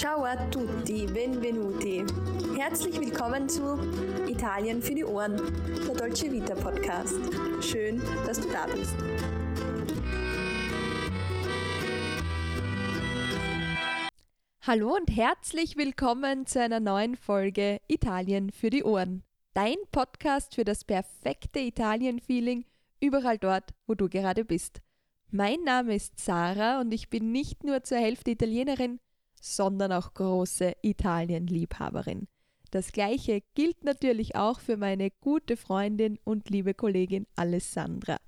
Ciao a tutti, benvenuti. Herzlich willkommen zu Italien für die Ohren, der Dolce Vita Podcast. Schön, dass du da bist. Hallo und herzlich willkommen zu einer neuen Folge Italien für die Ohren. Dein Podcast für das perfekte Italien-Feeling überall dort, wo du gerade bist. Mein Name ist Sarah und ich bin nicht nur zur Hälfte Italienerin, sondern auch große Italien-Liebhaberin. Das gleiche gilt natürlich auch für meine gute Freundin und liebe Kollegin Alessandra.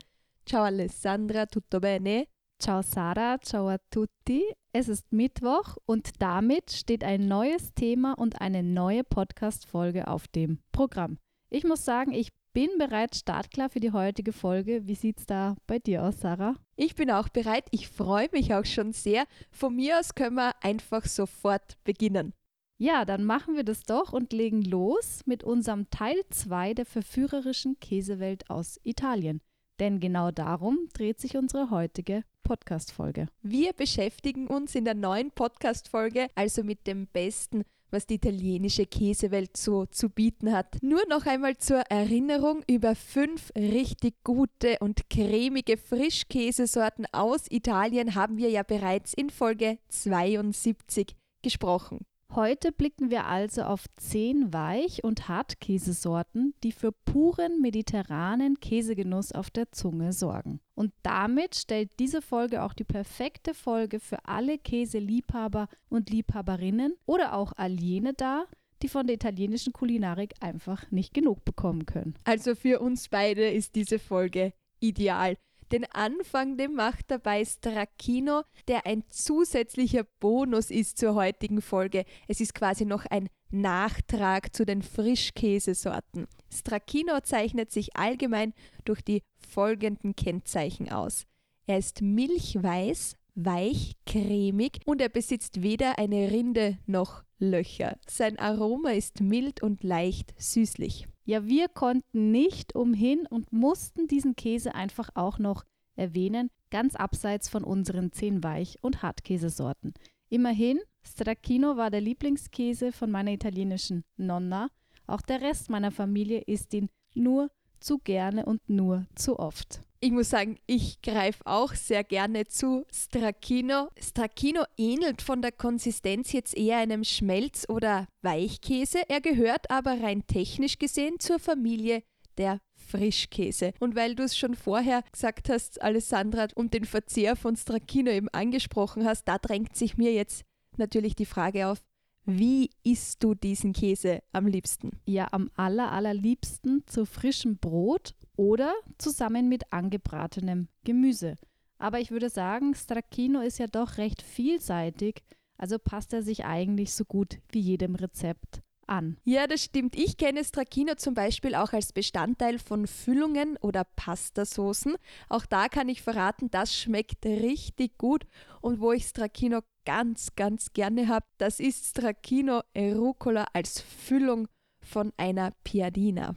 Ciao Alessandra, tutto bene? Ciao Sarah, ciao a tutti. Es ist Mittwoch und damit steht ein neues Thema und eine neue Podcast-Folge auf dem Programm. Ich muss sagen, ich bin bereits startklar für die heutige Folge. Wie sieht es da bei dir aus, Sarah? Ich bin auch bereit. Ich freue mich auch schon sehr. Von mir aus können wir einfach sofort beginnen. Ja, dann machen wir das doch und legen los mit unserem Teil 2 der verführerischen Käsewelt aus Italien. Denn genau darum dreht sich unsere heutige Podcast-Folge. Wir beschäftigen uns in der neuen Podcast-Folge also mit dem besten was die italienische Käsewelt so zu bieten hat. Nur noch einmal zur Erinnerung über fünf richtig gute und cremige Frischkäsesorten aus Italien haben wir ja bereits in Folge 72 gesprochen. Heute blicken wir also auf zehn Weich- und Hartkäsesorten, die für puren mediterranen Käsegenuss auf der Zunge sorgen. Und damit stellt diese Folge auch die perfekte Folge für alle Käseliebhaber und Liebhaberinnen oder auch all jene dar, die von der italienischen Kulinarik einfach nicht genug bekommen können. Also für uns beide ist diese Folge ideal. Den Anfang, den macht dabei Stracchino, der ein zusätzlicher Bonus ist zur heutigen Folge. Es ist quasi noch ein Nachtrag zu den Frischkäsesorten. Stracchino zeichnet sich allgemein durch die folgenden Kennzeichen aus. Er ist milchweiß, weich, cremig und er besitzt weder eine Rinde noch Löcher. Sein Aroma ist mild und leicht süßlich. Ja, wir konnten nicht umhin und mussten diesen Käse einfach auch noch erwähnen, ganz abseits von unseren zehn Weich- und Hartkäsesorten. Immerhin, Stracchino war der Lieblingskäse von meiner italienischen Nonna. Auch der Rest meiner Familie isst ihn nur zu gerne und nur zu oft. Ich muss sagen, ich greife auch sehr gerne zu Stracchino. Stracchino ähnelt von der Konsistenz jetzt eher einem Schmelz- oder Weichkäse. Er gehört aber rein technisch gesehen zur Familie der Frischkäse. Und weil du es schon vorher gesagt hast, Alessandra, und den Verzehr von Stracchino eben angesprochen hast, da drängt sich mir jetzt natürlich die Frage auf, wie isst du diesen Käse am liebsten? Ja, am aller, allerliebsten zu frischem Brot oder zusammen mit angebratenem Gemüse. Aber ich würde sagen, Stracchino ist ja doch recht vielseitig, also passt er sich eigentlich so gut wie jedem Rezept an. Ja, das stimmt. Ich kenne Stracchino zum Beispiel auch als Bestandteil von Füllungen oder Pastasoßen. Auch da kann ich verraten, das schmeckt richtig gut. Und wo ich Stracchino ganz, ganz gerne habe, das ist Stracchino e Rucola als Füllung von einer Piadina.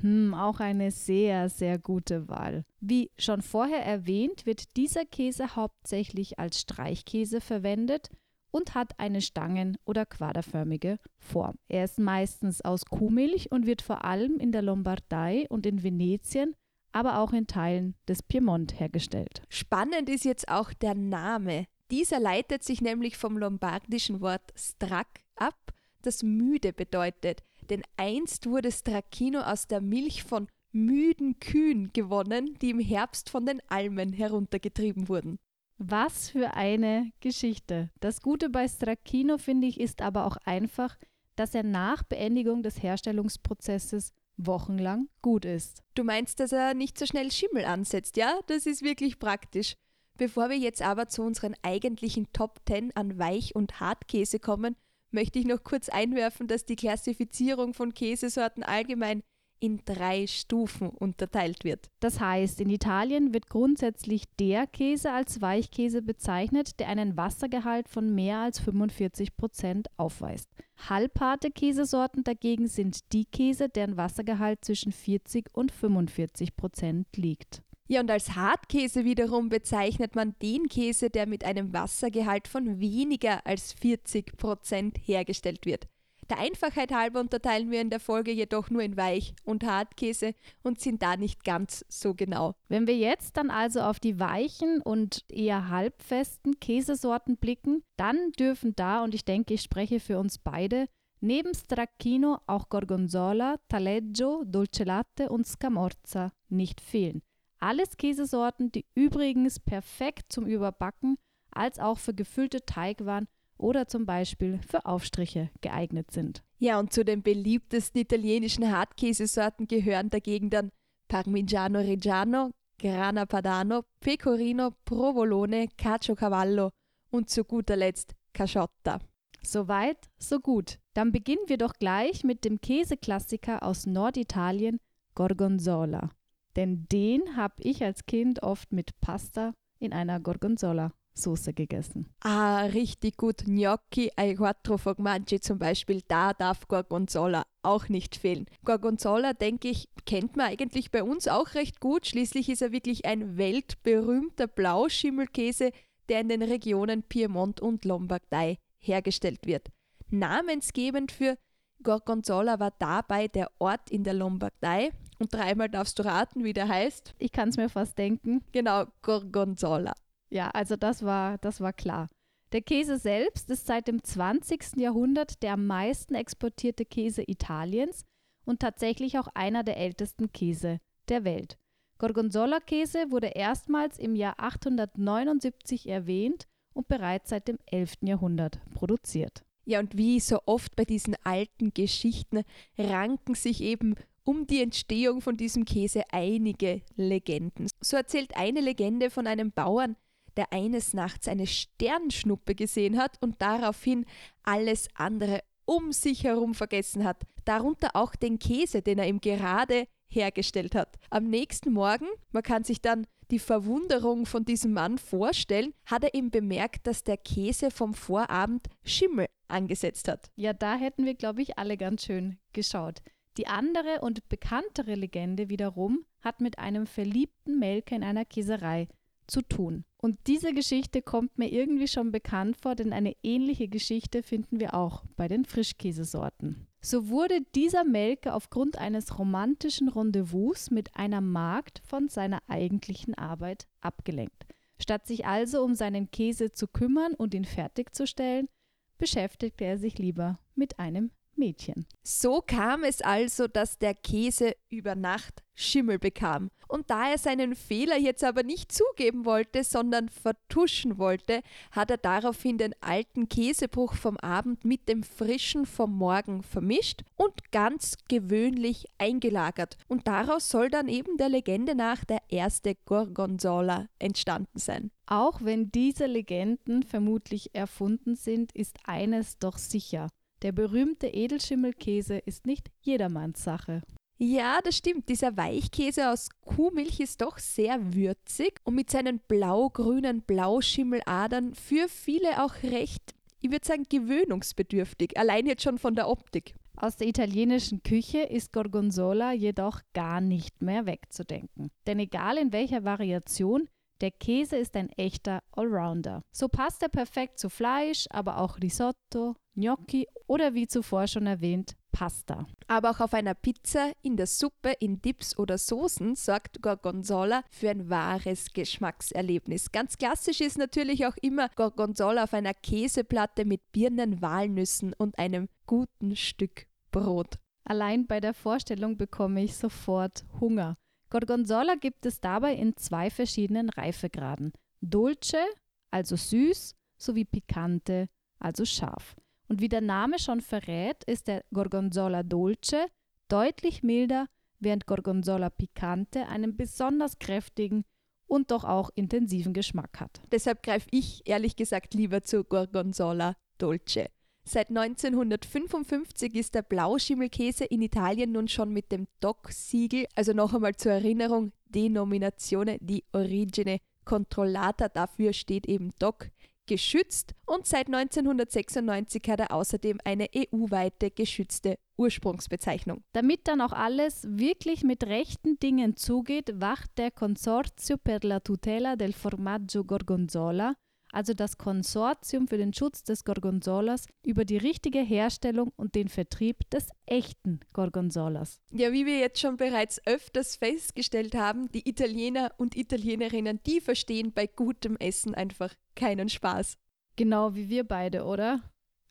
Hm, auch eine sehr, sehr gute Wahl. Wie schon vorher erwähnt, wird dieser Käse hauptsächlich als Streichkäse verwendet und hat eine stangen- oder quaderförmige Form. Er ist meistens aus Kuhmilch und wird vor allem in der Lombardei und in Venetien, aber auch in Teilen des Piemont hergestellt. Spannend ist jetzt auch der Name. Dieser leitet sich nämlich vom lombardischen Wort strack ab, das müde bedeutet. Denn einst wurde Stracchino aus der Milch von müden Kühen gewonnen, die im Herbst von den Almen heruntergetrieben wurden. Was für eine Geschichte. Das Gute bei Stracchino, finde ich, ist aber auch einfach, dass er nach Beendigung des Herstellungsprozesses wochenlang gut ist. Du meinst, dass er nicht so schnell Schimmel ansetzt, ja? Das ist wirklich praktisch. Bevor wir jetzt aber zu unseren eigentlichen Top 10 an Weich- und Hartkäse kommen, möchte ich noch kurz einwerfen, dass die Klassifizierung von Käsesorten allgemein in drei Stufen unterteilt wird. Das heißt, in Italien wird grundsätzlich der Käse als Weichkäse bezeichnet, der einen Wassergehalt von mehr als 45 Prozent aufweist. Halbharte Käsesorten dagegen sind die Käse, deren Wassergehalt zwischen 40 und 45 Prozent liegt. Ja, und als Hartkäse wiederum bezeichnet man den Käse, der mit einem Wassergehalt von weniger als 40 Prozent hergestellt wird. Der Einfachheit halber unterteilen wir in der Folge jedoch nur in Weich- und Hartkäse und sind da nicht ganz so genau. Wenn wir jetzt dann also auf die weichen und eher halbfesten Käsesorten blicken, dann dürfen da, und ich denke, ich spreche für uns beide, neben Stracchino auch Gorgonzola, Taleggio, Dolce Latte und Scamorza nicht fehlen. Alles Käsesorten, die übrigens perfekt zum Überbacken als auch für gefüllte Teigwaren oder zum Beispiel für Aufstriche geeignet sind. Ja, und zu den beliebtesten italienischen Hartkäsesorten gehören dagegen dann Parmigiano Reggiano, Grana Padano, Pecorino, Provolone, Caciocavallo und zu guter Letzt Casciotta. Soweit, so gut. Dann beginnen wir doch gleich mit dem Käseklassiker aus Norditalien, Gorgonzola. Denn den habe ich als Kind oft mit Pasta in einer Gorgonzola-Soße gegessen. Ah, richtig gut. Gnocchi ai quattro formaggi zum Beispiel, da darf Gorgonzola auch nicht fehlen. Gorgonzola, denke ich, kennt man eigentlich bei uns auch recht gut. Schließlich ist er wirklich ein weltberühmter Blauschimmelkäse, der in den Regionen Piemont und Lombardei hergestellt wird. Namensgebend für Gorgonzola war dabei der Ort in der Lombardei. Und dreimal darfst du raten, wie der heißt. Ich kann es mir fast denken. Genau, Gorgonzola. Ja, also das war, das war klar. Der Käse selbst ist seit dem 20. Jahrhundert der am meisten exportierte Käse Italiens und tatsächlich auch einer der ältesten Käse der Welt. Gorgonzola-Käse wurde erstmals im Jahr 879 erwähnt und bereits seit dem 11. Jahrhundert produziert. Ja, und wie so oft bei diesen alten Geschichten ranken sich eben um die Entstehung von diesem Käse einige Legenden. So erzählt eine Legende von einem Bauern, der eines Nachts eine Sternschnuppe gesehen hat und daraufhin alles andere um sich herum vergessen hat, darunter auch den Käse, den er ihm gerade hergestellt hat. Am nächsten Morgen, man kann sich dann die Verwunderung von diesem Mann vorstellen, hat er ihm bemerkt, dass der Käse vom Vorabend Schimmel angesetzt hat. Ja, da hätten wir, glaube ich, alle ganz schön geschaut. Die andere und bekanntere Legende wiederum hat mit einem verliebten Melker in einer Käserei zu tun. Und diese Geschichte kommt mir irgendwie schon bekannt vor, denn eine ähnliche Geschichte finden wir auch bei den Frischkäsesorten. So wurde dieser Melker aufgrund eines romantischen Rendezvous mit einer Magd von seiner eigentlichen Arbeit abgelenkt. Statt sich also um seinen Käse zu kümmern und ihn fertigzustellen, beschäftigte er sich lieber mit einem Mädchen. So kam es also, dass der Käse über Nacht Schimmel bekam. Und da er seinen Fehler jetzt aber nicht zugeben wollte, sondern vertuschen wollte, hat er daraufhin den alten Käsebruch vom Abend mit dem frischen vom Morgen vermischt und ganz gewöhnlich eingelagert. Und daraus soll dann eben der Legende nach der erste Gorgonzola entstanden sein. Auch wenn diese Legenden vermutlich erfunden sind, ist eines doch sicher. Der berühmte Edelschimmelkäse ist nicht jedermanns Sache. Ja, das stimmt. Dieser Weichkäse aus Kuhmilch ist doch sehr würzig und mit seinen blau-grünen Blauschimmeladern für viele auch recht, ich würde sagen, gewöhnungsbedürftig. Allein jetzt schon von der Optik. Aus der italienischen Küche ist Gorgonzola jedoch gar nicht mehr wegzudenken. Denn egal in welcher Variation, der Käse ist ein echter Allrounder. So passt er perfekt zu Fleisch, aber auch Risotto, Gnocchi oder wie zuvor schon erwähnt, Pasta. Aber auch auf einer Pizza, in der Suppe, in Dips oder Soßen sorgt Gorgonzola für ein wahres Geschmackserlebnis. Ganz klassisch ist natürlich auch immer Gorgonzola auf einer Käseplatte mit Birnen, Walnüssen und einem guten Stück Brot. Allein bei der Vorstellung bekomme ich sofort Hunger. Gorgonzola gibt es dabei in zwei verschiedenen Reifegraden. Dolce, also süß, sowie Picante, also scharf. Und wie der Name schon verrät, ist der Gorgonzola Dolce deutlich milder, während Gorgonzola Picante einen besonders kräftigen und doch auch intensiven Geschmack hat. Deshalb greife ich ehrlich gesagt lieber zu Gorgonzola Dolce. Seit 1955 ist der Blauschimmelkäse in Italien nun schon mit dem DOC-Siegel, also noch einmal zur Erinnerung, Denominazione di Origine Controllata, dafür steht eben DOC, geschützt und seit 1996 hat er außerdem eine EU-weite geschützte Ursprungsbezeichnung. Damit dann auch alles wirklich mit rechten Dingen zugeht, wacht der Consorzio per la tutela del formaggio Gorgonzola also das Konsortium für den Schutz des Gorgonzolas, über die richtige Herstellung und den Vertrieb des echten Gorgonzolas. Ja, wie wir jetzt schon bereits öfters festgestellt haben, die Italiener und Italienerinnen, die verstehen bei gutem Essen einfach keinen Spaß. Genau wie wir beide, oder?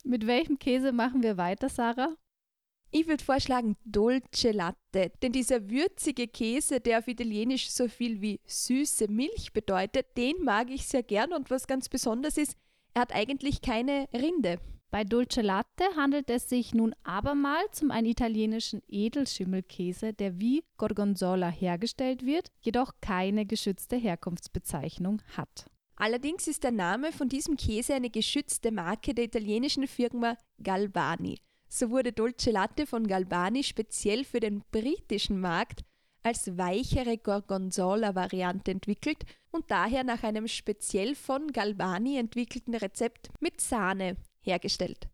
Mit welchem Käse machen wir weiter, Sarah? Ich würde vorschlagen Dolce Latte, denn dieser würzige Käse, der auf Italienisch so viel wie süße Milch bedeutet, den mag ich sehr gern und was ganz besonders ist, er hat eigentlich keine Rinde. Bei Dolce Latte handelt es sich nun abermals um einen italienischen Edelschimmelkäse, der wie Gorgonzola hergestellt wird, jedoch keine geschützte Herkunftsbezeichnung hat. Allerdings ist der Name von diesem Käse eine geschützte Marke der italienischen Firma Galvani. So wurde Dolce Latte von Galbani speziell für den britischen Markt als weichere Gorgonzola-Variante entwickelt und daher nach einem speziell von Galbani entwickelten Rezept mit Sahne hergestellt.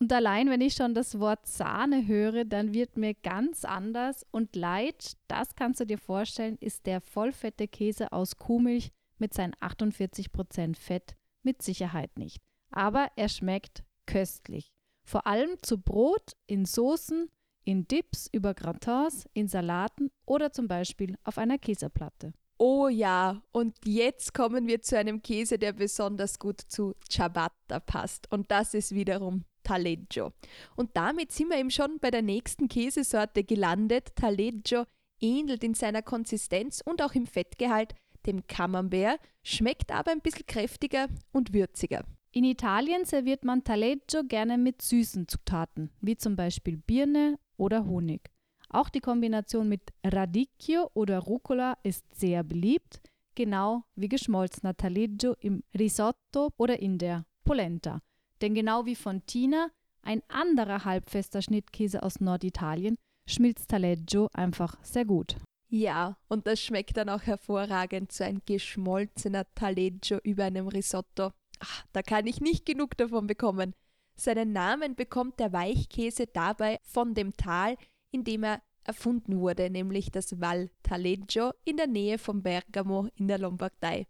Und allein wenn ich schon das Wort Sahne höre, dann wird mir ganz anders und leid, das kannst du dir vorstellen, ist der vollfette Käse aus Kuhmilch mit seinen 48% Fett mit Sicherheit nicht. Aber er schmeckt köstlich. Vor allem zu Brot, in Soßen, in Dips, über Gratins, in Salaten oder zum Beispiel auf einer Käseplatte. Oh ja, und jetzt kommen wir zu einem Käse, der besonders gut zu Ciabatta passt. Und das ist wiederum Taleggio. Und damit sind wir eben schon bei der nächsten Käsesorte gelandet. Taleggio ähnelt in seiner Konsistenz und auch im Fettgehalt dem Camembert, schmeckt aber ein bisschen kräftiger und würziger. In Italien serviert man Taleggio gerne mit süßen Zutaten, wie zum Beispiel Birne oder Honig. Auch die Kombination mit Radicchio oder Rucola ist sehr beliebt, genau wie geschmolzener Taleggio im Risotto oder in der Polenta. Denn genau wie Fontina, ein anderer halbfester Schnittkäse aus Norditalien, schmilzt Taleggio einfach sehr gut. Ja, und das schmeckt dann auch hervorragend, so ein geschmolzener Taleggio über einem Risotto. Ach, da kann ich nicht genug davon bekommen. Seinen Namen bekommt der Weichkäse dabei von dem Tal, in dem er erfunden wurde, nämlich das Val Taleggio in der Nähe von Bergamo in der Lombardei.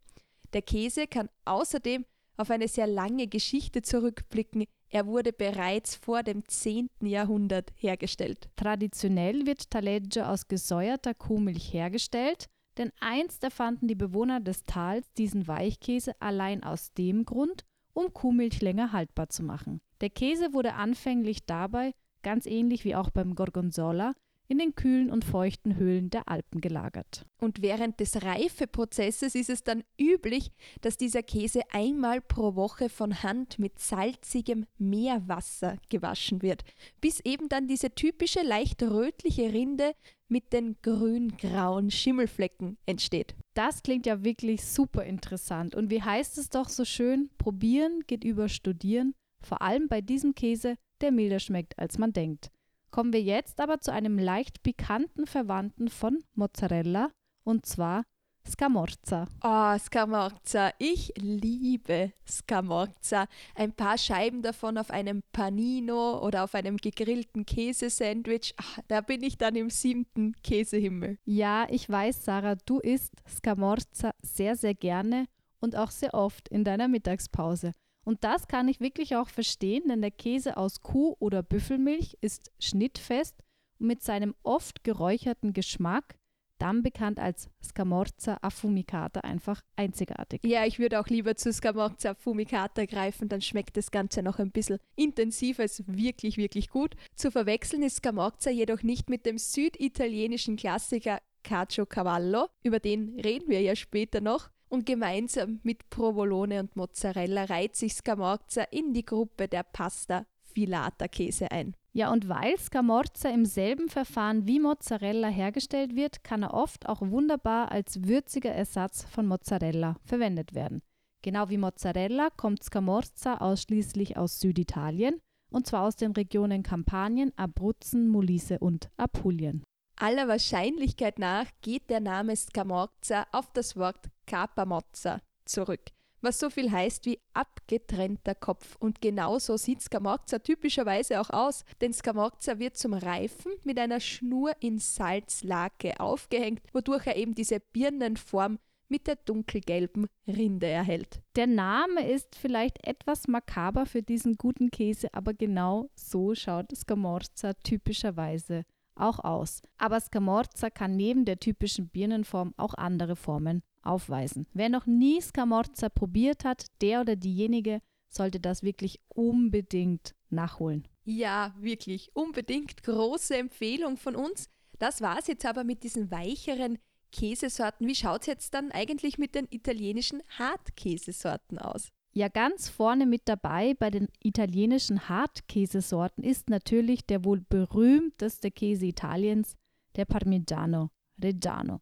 Der Käse kann außerdem auf eine sehr lange Geschichte zurückblicken. Er wurde bereits vor dem 10. Jahrhundert hergestellt. Traditionell wird Taleggio aus gesäuerter Kuhmilch hergestellt denn einst erfanden die Bewohner des Tals diesen Weichkäse allein aus dem Grund, um Kuhmilch länger haltbar zu machen. Der Käse wurde anfänglich dabei, ganz ähnlich wie auch beim Gorgonzola, in den kühlen und feuchten Höhlen der Alpen gelagert. Und während des Reifeprozesses ist es dann üblich, dass dieser Käse einmal pro Woche von Hand mit salzigem Meerwasser gewaschen wird, bis eben dann diese typische leicht rötliche Rinde mit den grün-grauen Schimmelflecken entsteht. Das klingt ja wirklich super interessant. Und wie heißt es doch so schön, probieren geht über studieren, vor allem bei diesem Käse, der milder schmeckt, als man denkt. Kommen wir jetzt aber zu einem leicht pikanten Verwandten von Mozzarella, und zwar Scamorza. Oh, Scamorza. Ich liebe Scamorza. Ein paar Scheiben davon auf einem Panino oder auf einem gegrillten Käsesandwich. Ach, da bin ich dann im siebten Käsehimmel. Ja, ich weiß, Sarah, du isst Scamorza sehr, sehr gerne und auch sehr oft in deiner Mittagspause. Und das kann ich wirklich auch verstehen, denn der Käse aus Kuh- oder Büffelmilch ist schnittfest und mit seinem oft geräucherten Geschmack, dann bekannt als Scamorza affumicata, einfach einzigartig. Ja, ich würde auch lieber zu Scamorza affumicata greifen, dann schmeckt das Ganze noch ein bisschen intensiver, ist wirklich, wirklich gut. Zu verwechseln ist Scamorza jedoch nicht mit dem süditalienischen Klassiker Cacio Cavallo, über den reden wir ja später noch, und gemeinsam mit Provolone und Mozzarella reiht sich Scamorza in die Gruppe der Pasta Filata Käse ein. Ja, und weil Scamorza im selben Verfahren wie Mozzarella hergestellt wird, kann er oft auch wunderbar als würziger Ersatz von Mozzarella verwendet werden. Genau wie Mozzarella kommt Scamorza ausschließlich aus Süditalien, und zwar aus den Regionen Kampanien, Abruzzen, Molise und Apulien. Aller Wahrscheinlichkeit nach geht der Name Scamorza auf das Wort Capamozza zurück. Was so viel heißt wie abgetrennter Kopf. Und genauso sieht Scamorza typischerweise auch aus, denn Scamorza wird zum Reifen mit einer Schnur in Salzlake aufgehängt, wodurch er eben diese Birnenform mit der dunkelgelben Rinde erhält. Der Name ist vielleicht etwas makaber für diesen guten Käse, aber genau so schaut Scamorza typischerweise auch aus. Aber Scamorza kann neben der typischen Birnenform auch andere Formen aufweisen. Wer noch nie Scamorza probiert hat, der oder diejenige sollte das wirklich unbedingt nachholen. Ja, wirklich, unbedingt große Empfehlung von uns. Das war es jetzt aber mit diesen weicheren Käsesorten. Wie schaut es jetzt dann eigentlich mit den italienischen Hartkäsesorten aus? Ja, ganz vorne mit dabei bei den italienischen Hartkäsesorten ist natürlich der wohl berühmteste Käse Italiens, der Parmigiano Reggiano.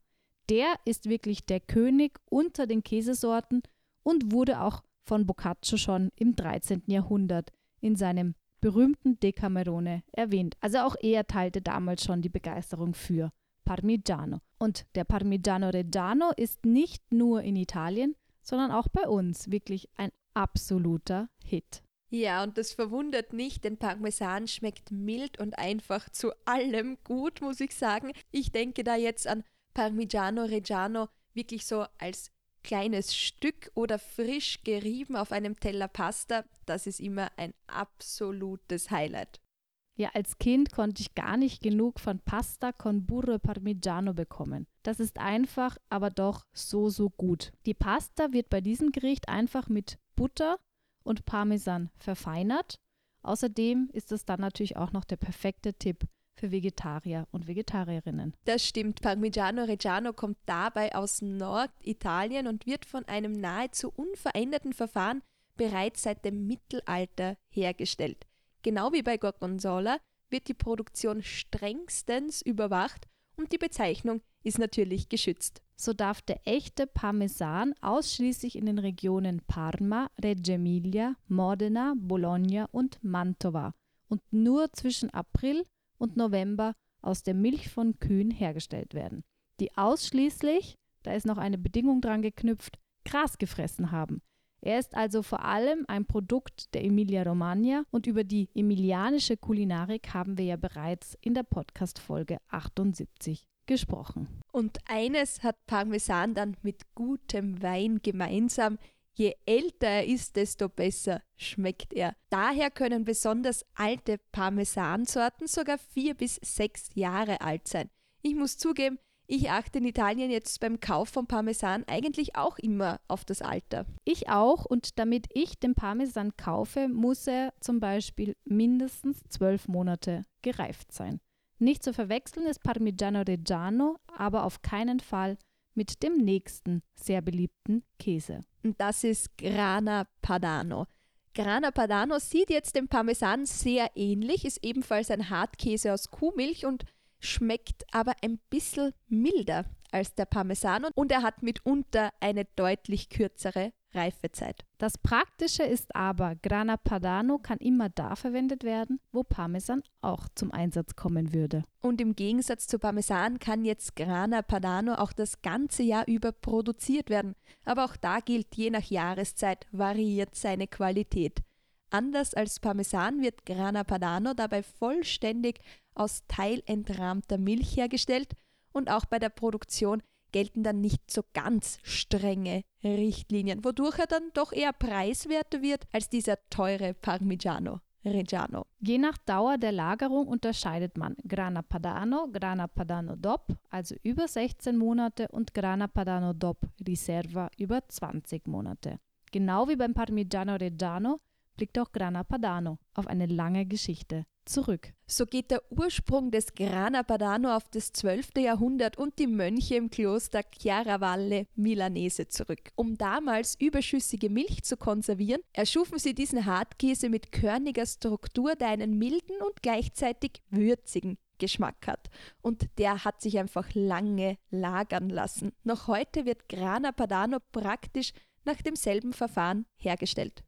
Der ist wirklich der König unter den Käsesorten und wurde auch von Boccaccio schon im 13. Jahrhundert in seinem berühmten Decamerone erwähnt. Also auch er teilte damals schon die Begeisterung für Parmigiano. Und der Parmigiano Reggiano ist nicht nur in Italien, sondern auch bei uns wirklich ein absoluter Hit. Ja, und das verwundert nicht, denn Parmesan schmeckt mild und einfach zu allem gut, muss ich sagen. Ich denke da jetzt an Parmigiano Reggiano wirklich so als kleines Stück oder frisch gerieben auf einem Teller Pasta. Das ist immer ein absolutes Highlight. Ja, als Kind konnte ich gar nicht genug von Pasta con burro parmigiano bekommen. Das ist einfach, aber doch so, so gut. Die Pasta wird bei diesem Gericht einfach mit Butter und Parmesan verfeinert. Außerdem ist es dann natürlich auch noch der perfekte Tipp für Vegetarier und Vegetarierinnen. Das stimmt. Parmigiano Reggiano kommt dabei aus Norditalien und wird von einem nahezu unveränderten Verfahren bereits seit dem Mittelalter hergestellt. Genau wie bei Gorgonzola wird die Produktion strengstens überwacht und die Bezeichnung ist natürlich geschützt. So darf der echte Parmesan ausschließlich in den Regionen Parma, Reggio Emilia, Modena, Bologna und Mantova und nur zwischen April und November aus der Milch von Kühen hergestellt werden, die ausschließlich, da ist noch eine Bedingung dran geknüpft, Gras gefressen haben. Er ist also vor allem ein Produkt der Emilia-Romagna und über die emilianische Kulinarik haben wir ja bereits in der Podcast-Folge 78 gesprochen. Und eines hat Parmesan dann mit gutem Wein gemeinsam. Je älter er ist, desto besser schmeckt er. Daher können besonders alte Parmesansorten sogar vier bis sechs Jahre alt sein. Ich muss zugeben, ich achte in Italien jetzt beim Kauf von Parmesan eigentlich auch immer auf das Alter. Ich auch und damit ich den Parmesan kaufe, muss er zum Beispiel mindestens zwölf Monate gereift sein. Nicht zu verwechseln ist Parmigiano Reggiano, aber auf keinen Fall mit dem nächsten sehr beliebten Käse. Und das ist Grana Padano. Grana Padano sieht jetzt dem Parmesan sehr ähnlich, ist ebenfalls ein Hartkäse aus Kuhmilch und schmeckt aber ein bisschen milder als der Parmesan und er hat mitunter eine deutlich kürzere Reifezeit. Das Praktische ist aber, Grana Padano kann immer da verwendet werden, wo Parmesan auch zum Einsatz kommen würde. Und im Gegensatz zu Parmesan kann jetzt Grana Padano auch das ganze Jahr über produziert werden. Aber auch da gilt, je nach Jahreszeit variiert seine Qualität. Anders als Parmesan wird Grana Padano dabei vollständig aus teilentrahmter Milch hergestellt und auch bei der Produktion gelten dann nicht so ganz strenge Richtlinien, wodurch er dann doch eher preiswerter wird als dieser teure Parmigiano. Reggiano. Je nach Dauer der Lagerung unterscheidet man Grana Padano, Grana Padano DOP, also über 16 Monate, und Grana Padano DOP Riserva über 20 Monate. Genau wie beim Parmigiano Reggiano blickt auch Grana Padano auf eine lange Geschichte zurück. So geht der Ursprung des Grana Padano auf das 12. Jahrhundert und die Mönche im Kloster Chiaravalle Milanese zurück. Um damals überschüssige Milch zu konservieren, erschufen sie diesen Hartkäse mit körniger Struktur, der einen milden und gleichzeitig würzigen Geschmack hat. Und der hat sich einfach lange lagern lassen. Noch heute wird Grana Padano praktisch nach demselben Verfahren hergestellt.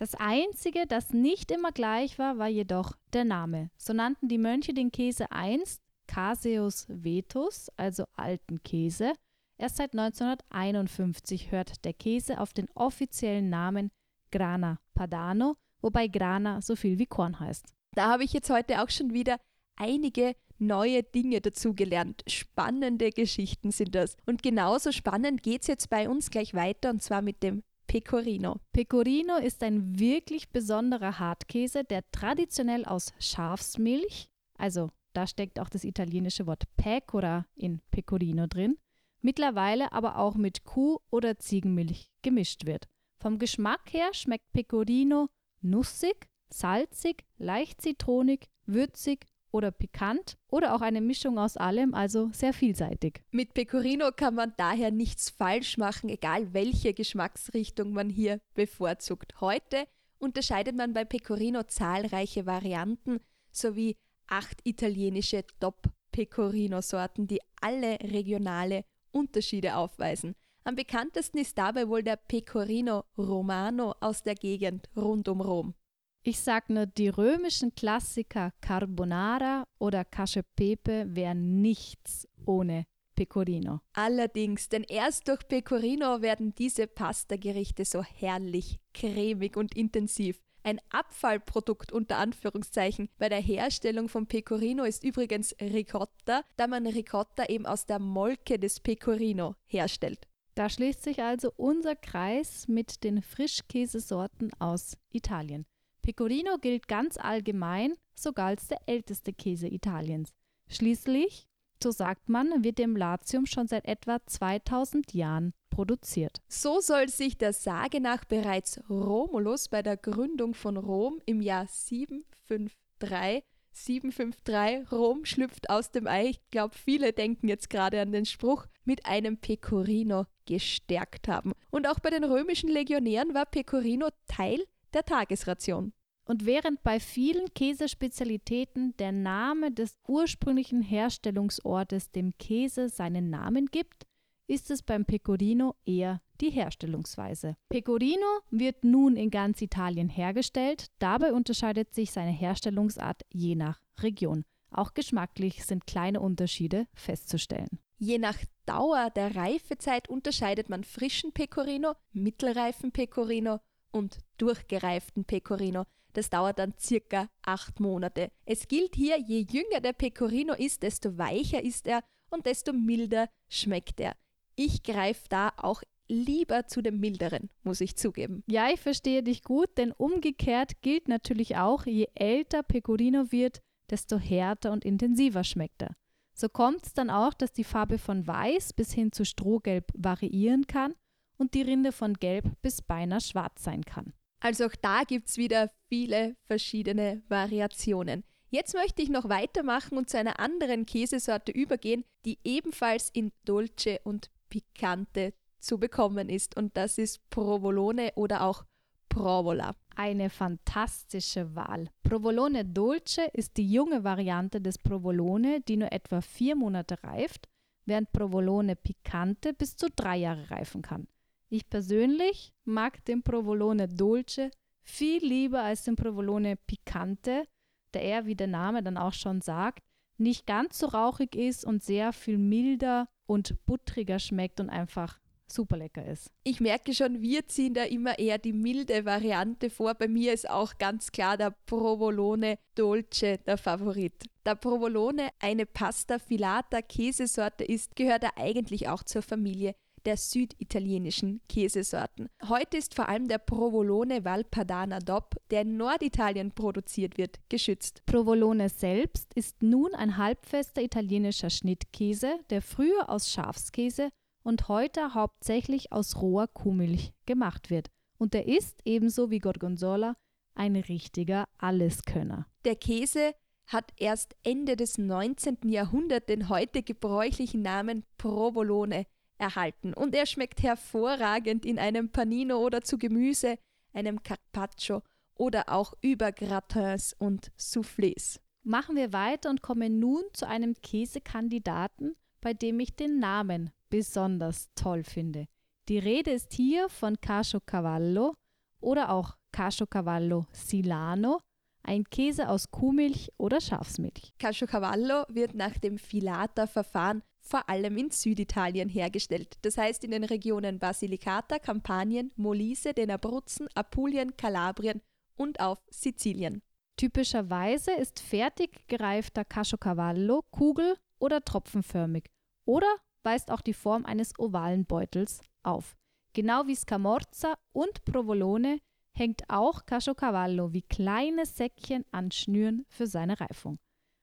Das Einzige, das nicht immer gleich war, war jedoch der Name. So nannten die Mönche den Käse einst Caseus Vetus, also alten Käse. Erst seit 1951 hört der Käse auf den offiziellen Namen Grana Padano, wobei Grana so viel wie Korn heißt. Da habe ich jetzt heute auch schon wieder einige neue Dinge dazugelernt. Spannende Geschichten sind das. Und genauso spannend geht es jetzt bei uns gleich weiter und zwar mit dem Pecorino. Pecorino ist ein wirklich besonderer Hartkäse, der traditionell aus Schafsmilch, also da steckt auch das italienische Wort Pecora in Pecorino drin, mittlerweile aber auch mit Kuh- oder Ziegenmilch gemischt wird. Vom Geschmack her schmeckt Pecorino nussig, salzig, leicht zitronig, würzig oder pikant oder auch eine Mischung aus allem, also sehr vielseitig. Mit Pecorino kann man daher nichts falsch machen, egal welche Geschmacksrichtung man hier bevorzugt. Heute unterscheidet man bei Pecorino zahlreiche Varianten sowie acht italienische Top-Pecorino-Sorten, die alle regionale Unterschiede aufweisen. Am bekanntesten ist dabei wohl der Pecorino Romano aus der Gegend rund um Rom. Ich sag nur, die römischen Klassiker Carbonara oder Cacio Pepe wären nichts ohne Pecorino. Allerdings, denn erst durch Pecorino werden diese Pastagerichte so herrlich, cremig und intensiv. Ein Abfallprodukt unter Anführungszeichen bei der Herstellung von Pecorino ist übrigens Ricotta, da man Ricotta eben aus der Molke des Pecorino herstellt. Da schließt sich also unser Kreis mit den Frischkäsesorten aus Italien. Pecorino gilt ganz allgemein sogar als der älteste Käse Italiens. Schließlich, so sagt man, wird dem Latium schon seit etwa 2000 Jahren produziert. So soll sich der Sage nach bereits Romulus bei der Gründung von Rom im Jahr 753 753 Rom schlüpft aus dem Ei. Ich glaube, viele denken jetzt gerade an den Spruch mit einem Pecorino gestärkt haben. Und auch bei den römischen Legionären war Pecorino Teil der Tagesration. Und während bei vielen Käsespezialitäten der Name des ursprünglichen Herstellungsortes dem Käse seinen Namen gibt, ist es beim Pecorino eher die Herstellungsweise. Pecorino wird nun in ganz Italien hergestellt, dabei unterscheidet sich seine Herstellungsart je nach Region. Auch geschmacklich sind kleine Unterschiede festzustellen. Je nach Dauer der Reifezeit unterscheidet man frischen Pecorino, mittelreifen Pecorino und durchgereiften Pecorino. Das dauert dann circa acht Monate. Es gilt hier, je jünger der Pecorino ist, desto weicher ist er und desto milder schmeckt er. Ich greife da auch lieber zu dem milderen, muss ich zugeben. Ja, ich verstehe dich gut, denn umgekehrt gilt natürlich auch, je älter Pecorino wird, desto härter und intensiver schmeckt er. So kommt es dann auch, dass die Farbe von weiß bis hin zu strohgelb variieren kann und die Rinde von gelb bis beinahe schwarz sein kann. Also auch da gibt es wieder viele verschiedene Variationen. Jetzt möchte ich noch weitermachen und zu einer anderen Käsesorte übergehen, die ebenfalls in Dolce und Picante zu bekommen ist. Und das ist Provolone oder auch Provola. Eine fantastische Wahl. Provolone Dolce ist die junge Variante des Provolone, die nur etwa vier Monate reift, während Provolone Picante bis zu drei Jahre reifen kann. Ich persönlich mag den Provolone Dolce viel lieber als den Provolone Picante, der eher, wie der Name dann auch schon sagt, nicht ganz so rauchig ist und sehr viel milder und buttriger schmeckt und einfach super lecker ist. Ich merke schon, wir ziehen da immer eher die milde Variante vor. Bei mir ist auch ganz klar der Provolone Dolce der Favorit. Da Provolone eine Pasta Filata Käsesorte ist, gehört er eigentlich auch zur Familie der süditalienischen Käsesorten. Heute ist vor allem der Provolone Valpadana DOP, der in Norditalien produziert wird, geschützt. Provolone selbst ist nun ein halbfester italienischer Schnittkäse, der früher aus Schafskäse und heute hauptsächlich aus roher Kuhmilch gemacht wird. Und er ist ebenso wie Gorgonzola ein richtiger Alleskönner. Der Käse hat erst Ende des 19. Jahrhunderts den heute gebräuchlichen Namen Provolone erhalten und er schmeckt hervorragend in einem Panino oder zu Gemüse, einem Carpaccio oder auch über Gratins und Soufflés. Machen wir weiter und kommen nun zu einem Käsekandidaten, bei dem ich den Namen besonders toll finde. Die Rede ist hier von Cacio Cavallo oder auch Cacio Cavallo Silano, ein Käse aus Kuhmilch oder Schafsmilch. Caciocavallo wird nach dem Filata-Verfahren vor allem in Süditalien hergestellt. Das heißt in den Regionen Basilicata, Kampanien, Molise, den Abruzzen, Apulien, Kalabrien und auf Sizilien. Typischerweise ist fertig gereifter Caciocavallo kugel- oder tropfenförmig oder weist auch die Form eines ovalen Beutels auf. Genau wie Scamorza und Provolone hängt auch Caciocavallo wie kleine Säckchen an Schnüren für seine Reifung.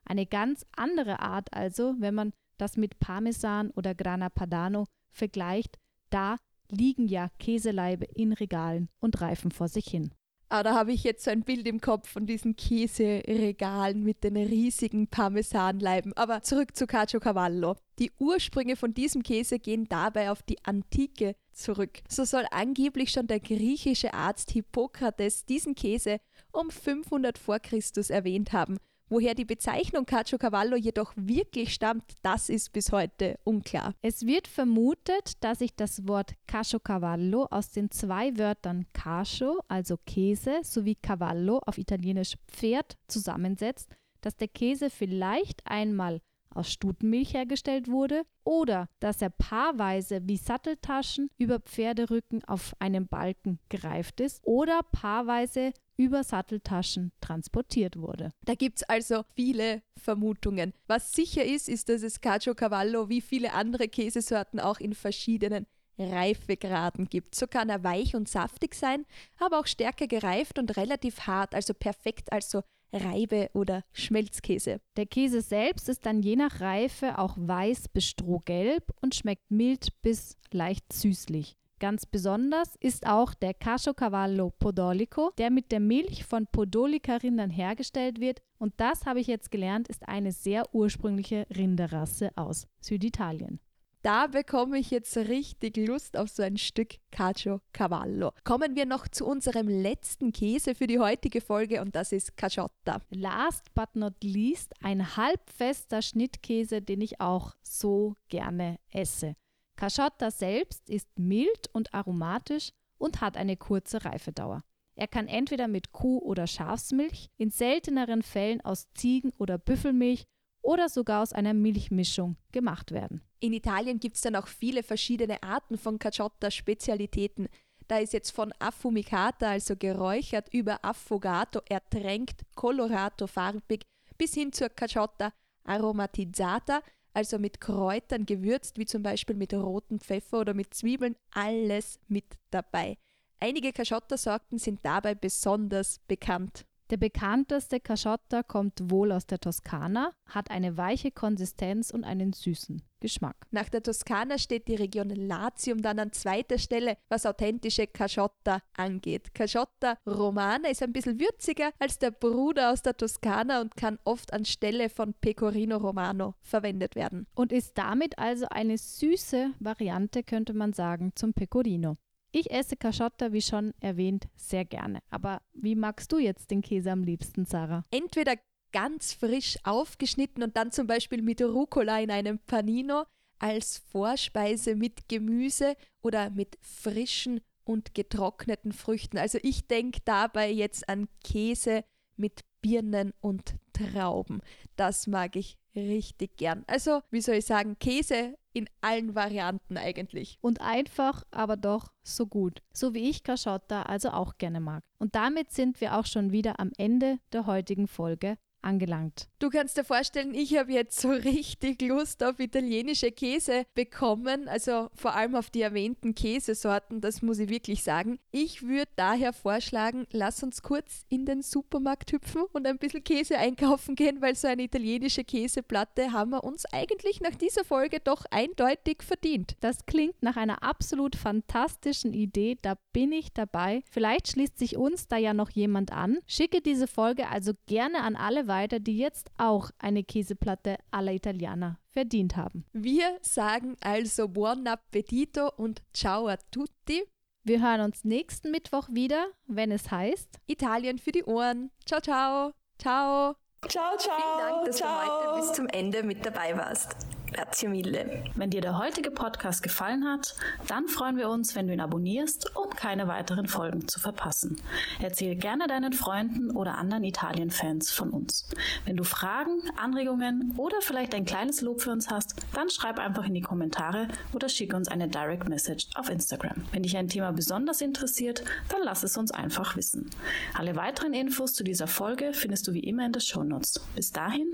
Eine ganz andere Art also, wenn man das mit Parmesan oder Grana Padano vergleicht, da liegen ja Käseleibe in Regalen und reifen vor sich hin. Ah, da habe ich jetzt so ein Bild im Kopf von diesen Käseregalen mit den riesigen Parmesanleiben. Aber zurück zu Caciocavallo. Die Ursprünge von diesem Käse gehen dabei auf die Antike zurück. So soll angeblich schon der griechische Arzt Hippokrates diesen Käse um 500 vor Christus erwähnt haben Woher die Bezeichnung Caciocavallo jedoch wirklich stammt, das ist bis heute unklar. Es wird vermutet, dass sich das Wort Caciocavallo aus den zwei Wörtern Cacio, also Käse, sowie Cavallo auf Italienisch Pferd zusammensetzt, dass der Käse vielleicht einmal aus Stutenmilch hergestellt wurde oder dass er paarweise wie Satteltaschen über Pferderücken auf einem Balken gereift ist oder paarweise über Satteltaschen transportiert wurde. Da gibt es also viele Vermutungen. Was sicher ist, ist, dass es Caciocavallo wie viele andere Käsesorten auch in verschiedenen Reifegraden gibt. So kann er weich und saftig sein, aber auch stärker gereift und relativ hart, also perfekt als so Reibe- oder Schmelzkäse. Der Käse selbst ist dann je nach Reife auch weiß bis strohgelb und schmeckt mild bis leicht süßlich. Ganz besonders ist auch der Caciocavallo Podolico, der mit der Milch von Podolica-Rindern hergestellt wird. Und das habe ich jetzt gelernt, ist eine sehr ursprüngliche Rinderrasse aus Süditalien. Da bekomme ich jetzt richtig Lust auf so ein Stück Caciocavallo. Kommen wir noch zu unserem letzten Käse für die heutige Folge und das ist Caciotta. Last but not least ein halbfester Schnittkäse, den ich auch so gerne esse. Caciotta selbst ist mild und aromatisch und hat eine kurze Reifedauer. Er kann entweder mit Kuh- oder Schafsmilch, in selteneren Fällen aus Ziegen- oder Büffelmilch oder sogar aus einer Milchmischung gemacht werden. In Italien gibt es dann auch viele verschiedene Arten von Caciotta-Spezialitäten. Da ist jetzt von Affumicata, also geräuchert, über Affogato, ertränkt, colorato, farbig, bis hin zur Caciotta aromatizzata, also mit Kräutern gewürzt, wie zum Beispiel mit rotem Pfeffer oder mit Zwiebeln, alles mit dabei. Einige Caciotta-Sorten sind dabei besonders bekannt. Der bekannteste Caciotta kommt wohl aus der Toskana, hat eine weiche Konsistenz und einen süßen Geschmack. Nach der Toskana steht die Region Latium dann an zweiter Stelle, was authentische Caciotta angeht. Caciotta Romana ist ein bisschen würziger als der Bruder aus der Toskana und kann oft anstelle von Pecorino Romano verwendet werden. Und ist damit also eine süße Variante, könnte man sagen, zum Pecorino. Ich esse Caciotta, wie schon erwähnt, sehr gerne. Aber wie magst du jetzt den Käse am liebsten, Sarah? Entweder ganz frisch aufgeschnitten und dann zum Beispiel mit Rucola in einem Panino als Vorspeise mit Gemüse oder mit frischen und getrockneten Früchten. Also ich denke dabei jetzt an Käse mit Birnen und Trauben. Das mag ich richtig gern. Also, wie soll ich sagen, Käse in allen Varianten eigentlich. Und einfach, aber doch so gut. So wie ich Caciotta also auch gerne mag. Und damit sind wir auch schon wieder am Ende der heutigen Folge angelangt. Du kannst dir vorstellen, ich habe jetzt so richtig Lust auf italienische Käse bekommen, also vor allem auf die erwähnten Käsesorten, das muss ich wirklich sagen. Ich würde daher vorschlagen, lass uns kurz in den Supermarkt hüpfen und ein bisschen Käse einkaufen gehen, weil so eine italienische Käseplatte haben wir uns eigentlich nach dieser Folge doch eindeutig verdient. Das klingt nach einer absolut fantastischen Idee, da bin ich dabei. Vielleicht schließt sich uns da ja noch jemand an. Schicke diese Folge also gerne an alle weiter, die jetzt auch eine Käseplatte alla Italiana verdient haben. Wir sagen also buon appetito und ciao a tutti. Wir hören uns nächsten Mittwoch wieder, wenn es heißt Italien für die Ohren. Ciao, ciao. Ciao. Ciao, ciao. Vielen Dank, dass ciao. du heute bis zum Ende mit dabei warst. Grazie mille. Wenn dir der heutige Podcast gefallen hat, dann freuen wir uns, wenn du ihn abonnierst, um keine weiteren Folgen zu verpassen. Erzähl gerne deinen Freunden oder anderen Italien-Fans von uns. Wenn du Fragen, Anregungen oder vielleicht ein kleines Lob für uns hast, dann schreib einfach in die Kommentare oder schick uns eine Direct Message auf Instagram. Wenn dich ein Thema besonders interessiert, dann lass es uns einfach wissen. Alle weiteren Infos zu dieser Folge findest du wie immer in den Shownotes. Bis dahin,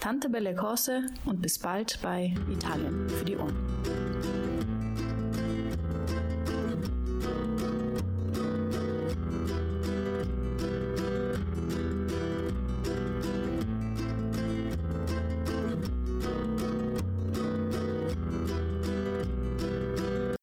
Tante Belle Cose und bis bald bei Italien für die Ohren.